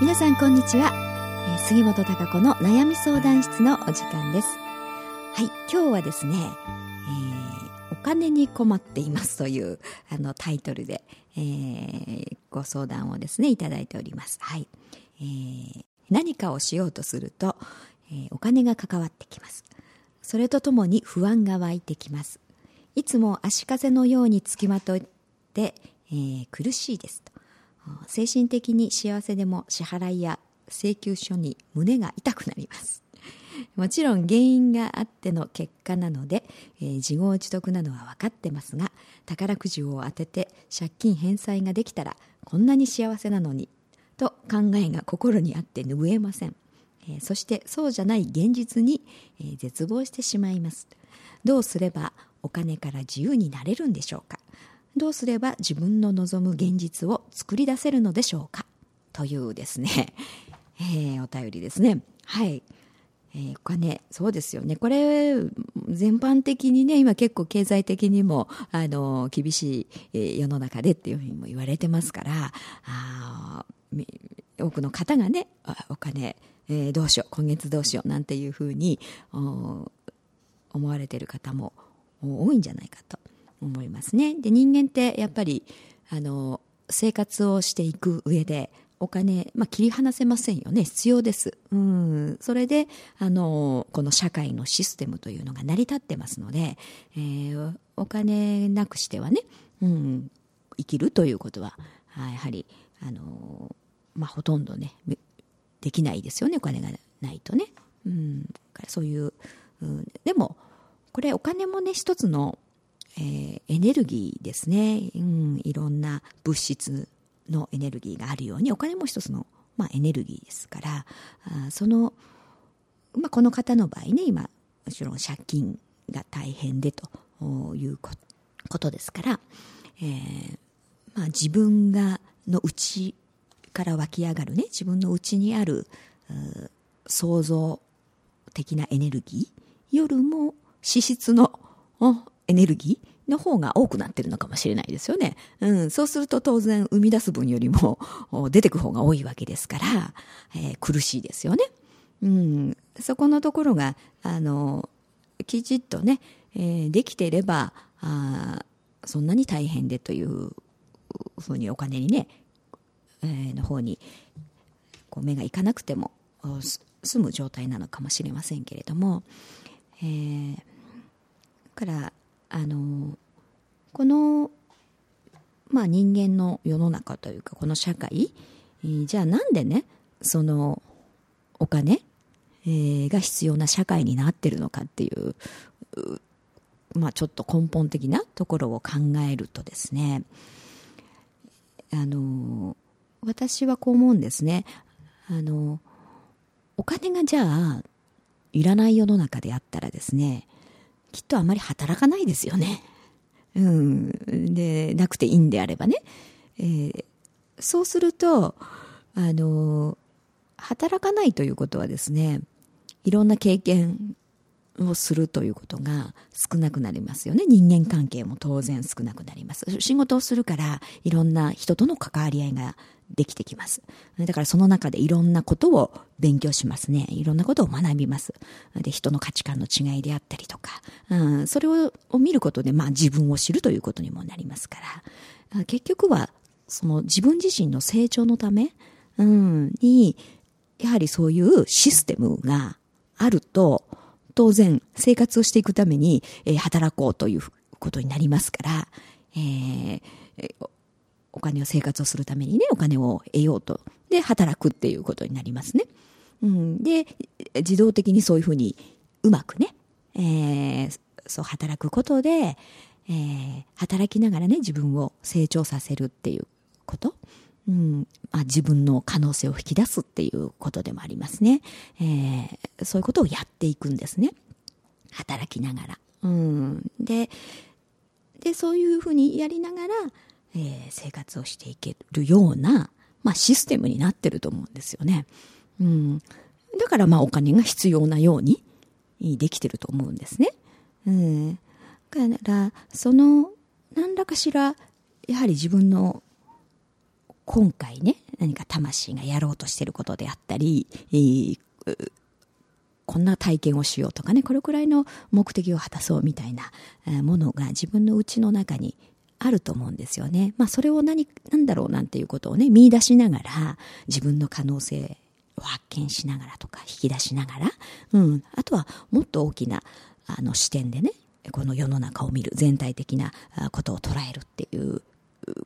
皆さんこんにちは、杉本孝子の悩み相談室のお時間です。はい今日はですね、えーお金に困っていますというあのタイトルで、えーご相談をですねいただいております。はい、えー何かをしようとすると、えお金が関わってきます。それとともに不安が湧いてきます。いつも足かせのようにつきまとって、え苦しいですと。精神的に幸せでも支払いや請求書に胸が痛くなります。もちろん原因があっての結果なので、えー自業自得なのは分かってますが宝くじを当てて借金返済ができたらこんなに幸せなのにと考えが心にあって拭えません、えーそしてそうじゃない現実に、えー絶望してしまいます。どうすればお金から自由になれるんでしょうか？どうすれば自分の望む現実を作り出せるのでしょうか？というですね、えーお便りですね。はい。えーお金そうですよね。これ全般的にね今結構経済的にもあの厳しい、世の中でっていうふうにも言われてますからあ多くの方がねお金、えーどうしよう今月どうしようなんていうふうに思われている方も多いんじゃないかと。思いますね。で人間ってやっぱりあの生活をしていく上でお金、まあ、切り離せませんよね。必要です、うん、それであのこの社会のシステムというのが成り立ってますので、えーお金なくしてはね、うん、生きるということはやはりあの、まあ、ほとんどねできないですよね。お金がないとね、うん、だからそういう、うん、でもこれお金もね一つのえーエネルギーですね、うん、いろんな物質のエネルギーがあるようにお金も一つの、まあ、エネルギーですからあその、まあ、この方の場合ね今もちろん借金が大変でということですから、えーまあ、自分がの内から湧き上がるね自分の内にある創造的なエネルギーよりも脂質のエネルギーの方が多くなってるのかもしれないですよね。うん、そうすると当然生み出す分よりも 出てく方が多いわけですから、えー苦しいですよね。うん、そこのところが、あの、きちっとね、えーできていれば、あそんなに大変でというふうにお金にね、えーの方にこう目がいかなくても済む状態なのかもしれませんけれども、えーからあのこの、まあ、人間の世の中というかこの社会、じゃあなんでねそのお金、えーが必要な社会になってるのかっていううまあ、ちょっと根本的なところを考えるとですねあの私はこう思うんですね。あのお金がじゃあいらない世の中であったらですねきっとあまり働かないですよね。うん、でなくていいんであればね、えーそうするとあの働かないということはですねいろんな経験をするということが少なくなりますよね。人間関係も当然少なくなります。仕事をするからいろんな人との関わり合いができてきます。だからその中でいろんなことを勉強しますね。いろんなことを学びます。で人の価値観の違いであったりとか、うん、それを見ることで、まあ、自分を知るということにもなりますから。結局はその自分自身の成長のため、うん、にやはりそういうシステムがあると当然生活をしていくために、えー働こうということになりますから、えーお金を生活をするためにねお金を得ようと。で働くっていうことになりますね。うん、で自動的にそういうふうにうまくね、えーそう働くことで、えー働きながらね自分を成長させるっていうこと、うん。まあ、自分の可能性を引き出すっていうことでもありますね、えーそういうことをやっていくんですね。働きながら、うん、ででそういうふうにやりながら、えー生活をしていけるような、まあ、システムになってると思うんですよね、うん、だからまあお金が必要なようにできてると思うんですね、うん、だからその何らかしらやはり自分の今回ね何か魂がやろうとしてることであったり、えー、こんな体験をしようとかね、これくらいの目的を果たそうみたいなものが自分の内の中にあると思うんですよね。まあそれを何、なんだろうなんていうことをね、見出しながら自分の可能性を発見しながらとか引き出しながら、うん。あとはもっと大きなあの視点でね、この世の中を見る、全体的なことを捉えるっていう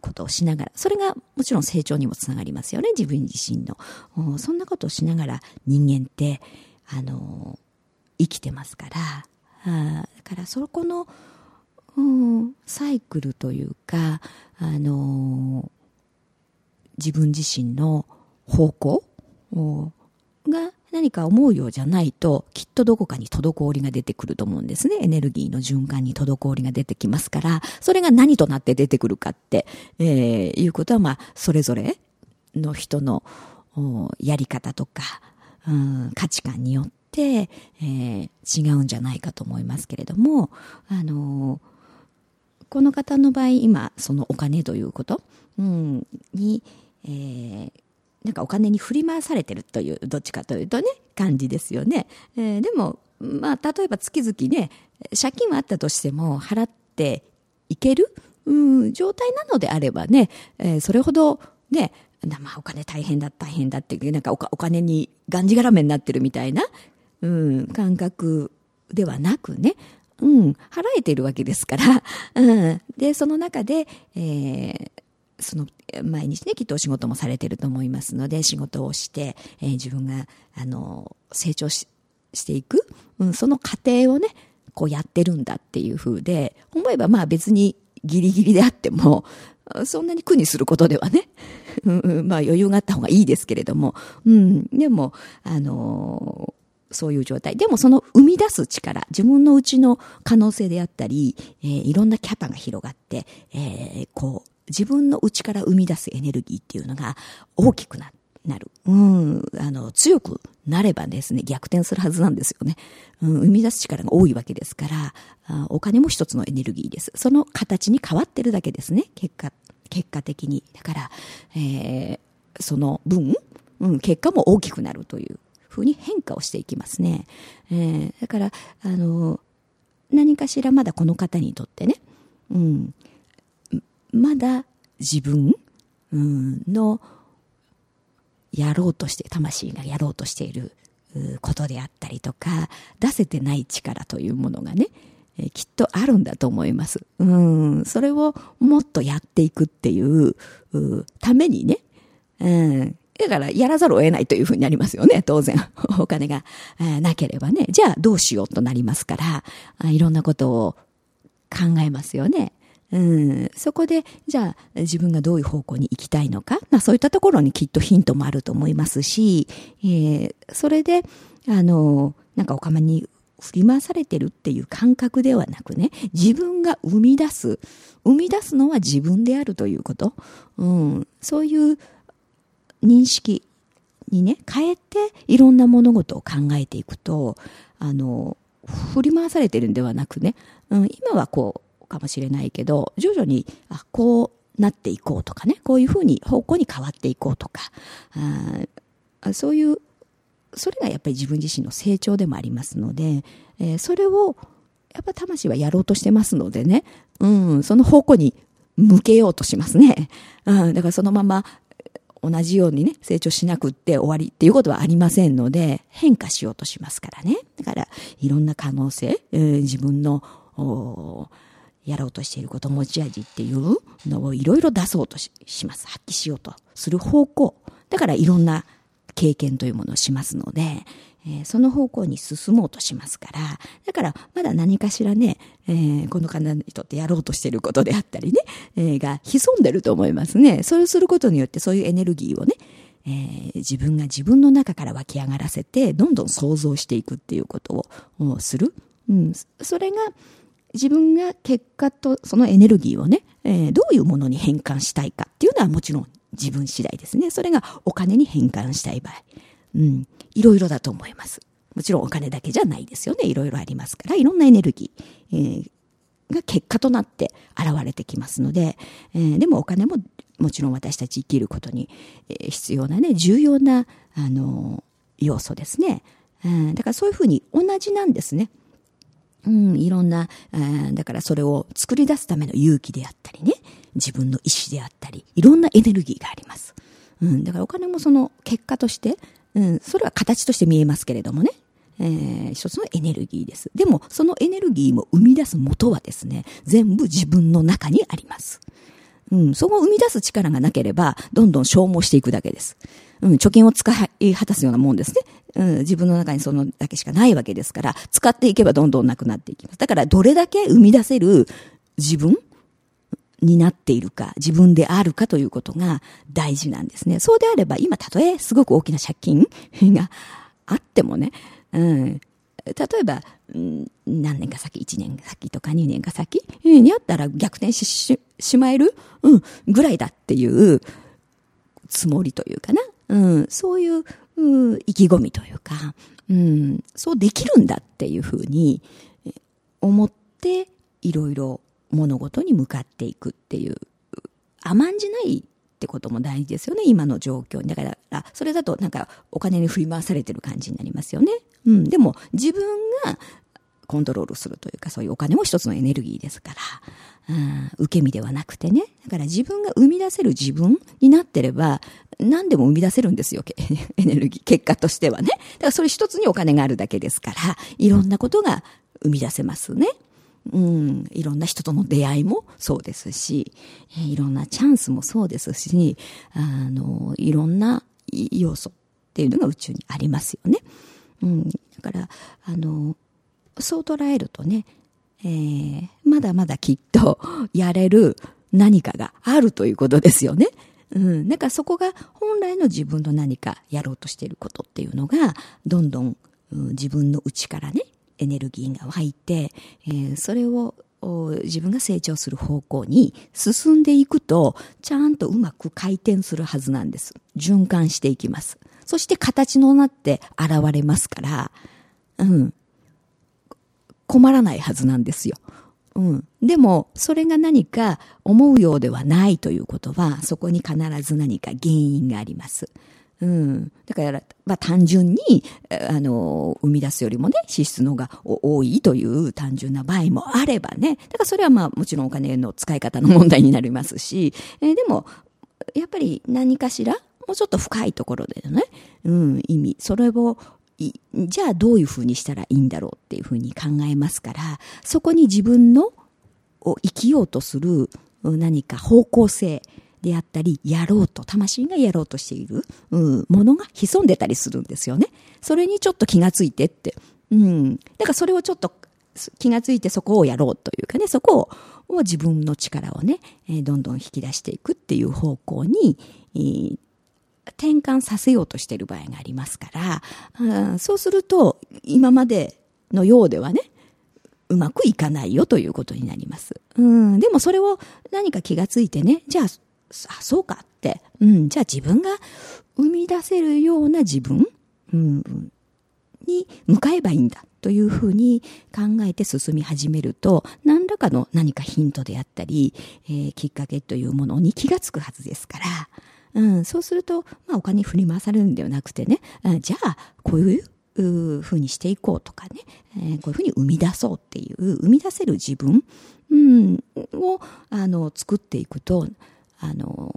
ことをしながら、それがもちろん成長にもつながりますよね、自分自身の。そんなことをしながら人間って、あの、生きてますから、あだからそこの、うん、サイクルというか、あの自分自身の方向が何か思うようじゃないと、きっとどこかに滞りが出てくると思うんですね。エネルギーの循環に滞りが出てきますから、それが何となって出てくるかって、えー、いうことは、まあ、それぞれの人のやり方とか、うん、価値観によって、えー、違うんじゃないかと思いますけれども、あのー、この方の場合、今、そのお金ということ、うん、に、えー、なんかお金に振り回されてるという、どっちかというとね、感じですよね。えー、でも、まあ、例えば月々ね、借金はあったとしても払っていける、うん、状態なのであればね、えー、それほどね、まあ、お金大変だ、大変だっていう、なんかお金にがんじがらめになってるみたいな、うん、感覚ではなくね、うん、払えているわけですから、うん、で、その中で、えー、その毎日ね、きっとお仕事もされてると思いますので、仕事をして、えー、自分が、あの、成長ししていく、うん、その過程をね、こうやってるんだっていう風で、思えばまあ別にギリギリであっても、そんなに苦にすることではね、まあ余裕があった方がいいですけれども、うん、でも、あのそういう状態。でもその生み出す力、自分のうちの可能性であったり、えー、いろんなキャパが広がって、えー、こう、自分の内から生み出すエネルギーっていうのが大きくななる。うん。あの、強くなればですね、逆転するはずなんですよね。うん、生み出す力が多いわけですから、あお金も一つのエネルギーです。その形に変わってるだけですね、結果、結果的に。だから、えー、その分、うん、結果も大きくなるというふうに変化をしていきますね。えー、だから、あの、何かしらまだこの方にとってね、うん、まだ自分うんのやろうとして、魂がやろうとしていることであったりとか、出せてない力というものがね、えきっとあるんだと思います。うん、それをもっとやっていくっていううためにね、うん、だからやらざるを得ないというふうになりますよね、当然。お金が、えなければね。じゃあどうしようとなりますから、いろんなことを考えますよね。うん、そこで、じゃあ自分がどういう方向に行きたいのか、まあそういったところにきっとヒントもあると思いますし、えー、それで、あの、なんかお釜に振り回されてるっていう感覚ではなくね、自分が生み出す、生み出すのは自分であるということ、うん、そういう認識にね、変えていろんな物事を考えていくと、あの、振り回されてるんではなくね、うん、今はこう、かもしれないけど、徐々に、あ、こうなっていこうとかね、こういうふうに方向に変わっていこうとか、あそういう、それがやっぱり自分自身の成長でもありますので、えー、それを、やっぱ魂はやろうとしてますのでね、うん、その方向に向けようとしますね。うん、だからそのまま同じようにね、成長しなくって終わりっていうことはありませんので、変化しようとしますからね。だから、いろんな可能性、えー、自分の、やろうとしていること、持ち味っていうのをいろいろ出そうとします。発揮しようとする方向。だからいろんな経験というものをしますので、えー、その方向に進もうとしますから、だからまだ何かしらね、えー、この方にとってやろうとしていることであったりね、えー、が潜んでると思いますね。それをすることによってそういうエネルギーをね、えー、自分が自分の中から湧き上がらせて、どんどん想像していくっていうことをする。うん、それが、自分が結果とそのエネルギーをね、えー、どういうものに変換したいかっていうのはもちろん自分次第ですね。それがお金に変換したい場合。うん。いろいろだと思います。もちろんお金だけじゃないですよね。いろいろありますから、いろんなエネルギー、えー、が結果となって現れてきますので、えー、でもお金ももちろん私たち生きることに、えー、必要なね、重要な、あの、要素ですね。うん、だからそういうふうに同じなんですね。うん、いろんな、だからそれを作り出すための勇気であったりね、自分の意志であったり、いろんなエネルギーがあります。うん、だからお金もその結果として、うん、それは形として見えますけれどもね、えー、一つのエネルギーです。でも、そのエネルギーも生み出す元はですね、全部自分の中にあります。うん、そこを生み出す力がなければ、どんどん消耗していくだけです。うん、貯金を使い果たすようなもんですね。うん、自分の中にそのだけしかないわけですから、使っていけばどんどんなくなっていきます。だから、どれだけ生み出せる自分になっているか、自分であるかということが大事なんですね。そうであれば、今、たとえすごく大きな借金があってもね、うん、例えば、何年か先、1年先とか2年か先にあったら逆転ししまえる、うん、ぐらいだっていうつもりというかな。うん、そういう、うん、意気込みというか、うん、そうできるんだっていうふうに思って、いろいろ物事に向かっていくっていう、甘んじないってことも大事ですよね、今の状況に。だから、それだとなんかお金に振り回されてる感じになりますよね。うん、でも自分がコントロールするというか、そういうお金も一つのエネルギーですから、うん、受け身ではなくてね。だから自分が生み出せる自分になってれば、何でも生み出せるんですよ、エネルギー、結果としてはね。だからそれ一つにお金があるだけですから、いろんなことが生み出せますね。うん、うんいろんな人との出会いもそうですし、いろんなチャンスもそうですし、あの、いろんな要素っていうのが宇宙にありますよね。うん、だから、あの、そう捉えるとね、えー、まだまだきっと やれる何かがあるということですよね。うん。だかそこが本来の自分の何かやろうとしていることっていうのが、どんどん、うん、自分の内からね、エネルギーが湧いて、えー、それを自分が成長する方向に進んでいくと、ちゃんとうまく回転するはずなんです。循環していきます。そして形のなって現れますから、うん。困らないはずなんですよ。うん。でも、それが何か思うようではないということは、そこに必ず何か原因があります。うん。だから、まあ単純に、あの、生み出すよりもね、支出の方が多いという単純な場合もあればね。だからそれはまあもちろんお金の使い方の問題になりますし、えー、でも、やっぱり何かしら、もうちょっと深いところでね、うん、意味、それをじゃあどういうふうにしたらいいんだろうっていうふうに考えますから、そこに自分のを生きようとする何か方向性であったり、やろうと、魂がやろうとしている、うん、ものが潜んでたりするんですよね。それにちょっと気がついてって。うん。だからそれをちょっと気がついてそこをやろうというかね、そこを自分の力をね、えー、どんどん引き出していくっていう方向に、えー転換させようとしている場合がありますから、そうすると、今までのようではね、うまくいかないよということになります。うん、でもそれを何か気がついてね、じゃあ、あ、そうかって、うん、じゃあ自分が生み出せるような自分、うん、に向かえばいいんだというふうに考えて進み始めると、何らかの何かヒントであったり、えー、きっかけというものに気がつくはずですから、うん、そうすると、まあ、お金振り回されるんではなくてね、じゃあ、こういうふうにしていこうとかね、えー、こういうふうに生み出そうっていう、生み出せる自分、うん、を、あの、作っていくと、あの、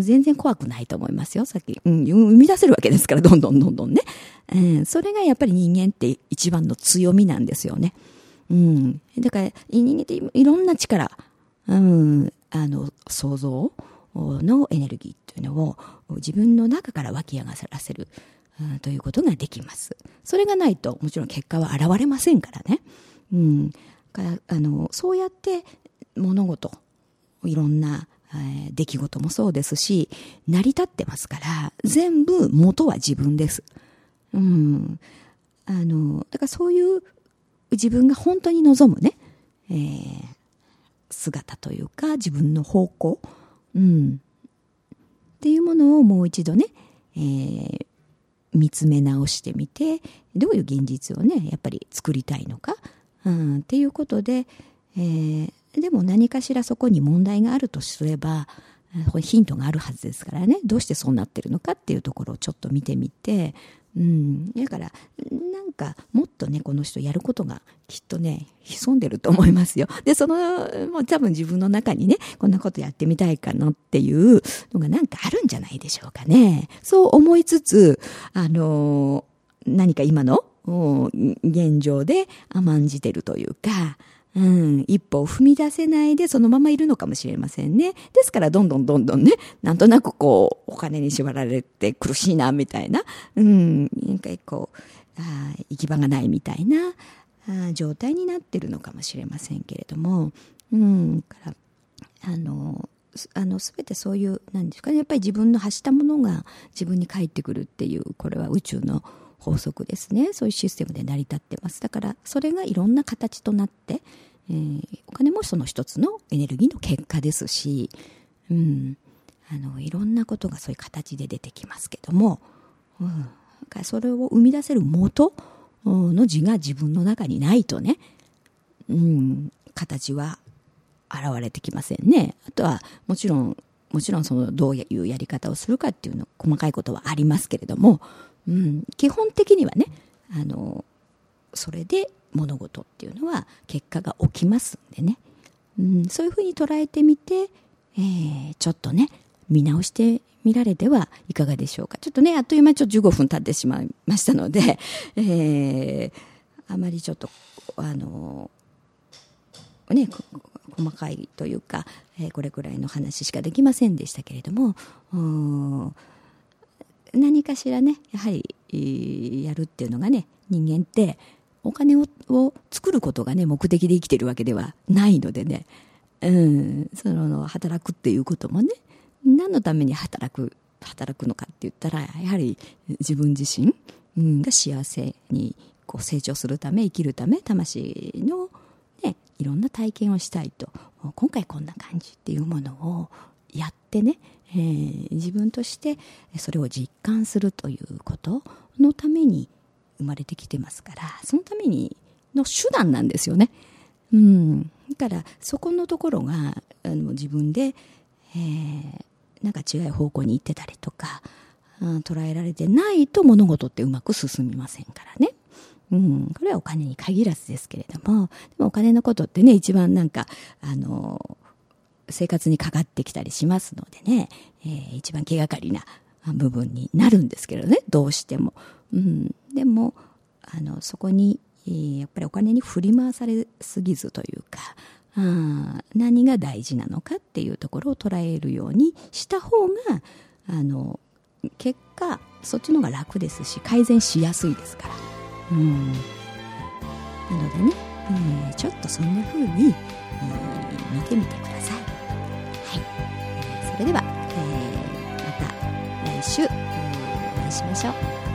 全然怖くないと思いますよ、さっき。うん、生み出せるわけですから、どんどんどんどんね。うん、それがやっぱり人間って一番の強みなんですよね。うん。だから、人間っていろんな力、うん、あの、想像のエネルギーっていうのを自分の中から湧き上がらせる、うん、ということができます。それがないともちろん結果は現れませんからね。うん。からあのそうやって物事、いろんな、え、出来事もそうですし、成り立ってますから、全部元は自分です。うん。あの、だからそういう自分が本当に望むね、えー、姿というか自分の方向、うん。っていうものをもう一度ね、えー、見つめ直してみて、どういう現実をね、やっぱり作りたいのか、うん、っていうことで、えー、でも何かしらそこに問題があるとすれば、ヒントがあるはずですからね。どうしてそうなってるのかっていうところをちょっと見てみて。うん、だからなんかもっとねこの人やることがきっとね潜んでると思いますよ。でそのもう多分自分の中にねこんなことやってみたいかなっていうのがなんかあるんじゃないでしょうかね。そう思いつつあの何か今の現状で甘んじてるというかうん、一歩を踏み出せないでそのままいるのかもしれませんね。ですからどんどんどんどんね、なんとなくこう、お金に縛られて苦しいな、みたいな、うん、なんかこう、あ行き場がないみたいなあ状態になってるのかもしれませんけれども、うん、からあの、あの、すべてそういう、なんですかね、やっぱり自分の発したものが自分に返ってくるっていう、これは宇宙の法則ですね。そういうシステムで成り立ってます。だからそれがいろんな形となって、えー、お金もその一つのエネルギーの結果ですし、うん、あのいろんなことがそういう形で出てきますけども、うん、それを生み出せる元の字が自分の中にないとね、うん、形は現れてきませんね。あとはもちろんもちろんそのどういうやり方をするかっていうの細かいことはありますけれども、うん、基本的にはねあのそれで物事っていうのは結果が起きますんでね、うん、そういうふうに捉えてみて、えー、ちょっとね見直してみられてはいかがでしょうか。ちょっとねあっという間にちょっと15分経ってしまいましたので、えー、あまりちょっとあのね細かいというか、えー、これくらいの話しかできませんでしたけれども何かしらねやはりやるっていうのがね人間ってお金をを作ることがね目的で生きてるわけではないのでね、うん、その働くっていうこともね何のために働く働くのかって言ったらやはり自分自身、が幸せにこう成長するため生きるため魂の、ね、いろんな体験をしたいと。今回こんな感じっていうものをやってねえー、自分としてそれを実感するということのために生まれてきてますからそのためにの手段なんですよね。うん、だからそこのところがあの自分で、えー、なんか違う方向に行ってたりとか、うん、捉えられてないと物事ってうまく進みませんからね。うん、これはお金に限らずですけれども、でもお金のことってね、一番なんか、あの、生活にかかってきたりしますのでね、えー、一番気がかりな部分になるんですけどね。どうしても、うん、でもあのそこに、えー、やっぱりお金に振り回されすぎずというかあ何が大事なのかっていうところを捉えるようにした方があの結果そっちの方が楽ですし改善しやすいですから。うん。なのでね、えー、ちょっとそんな風に、えー、見てみてください。い。それでは、えー、また来週、お会いしましょう。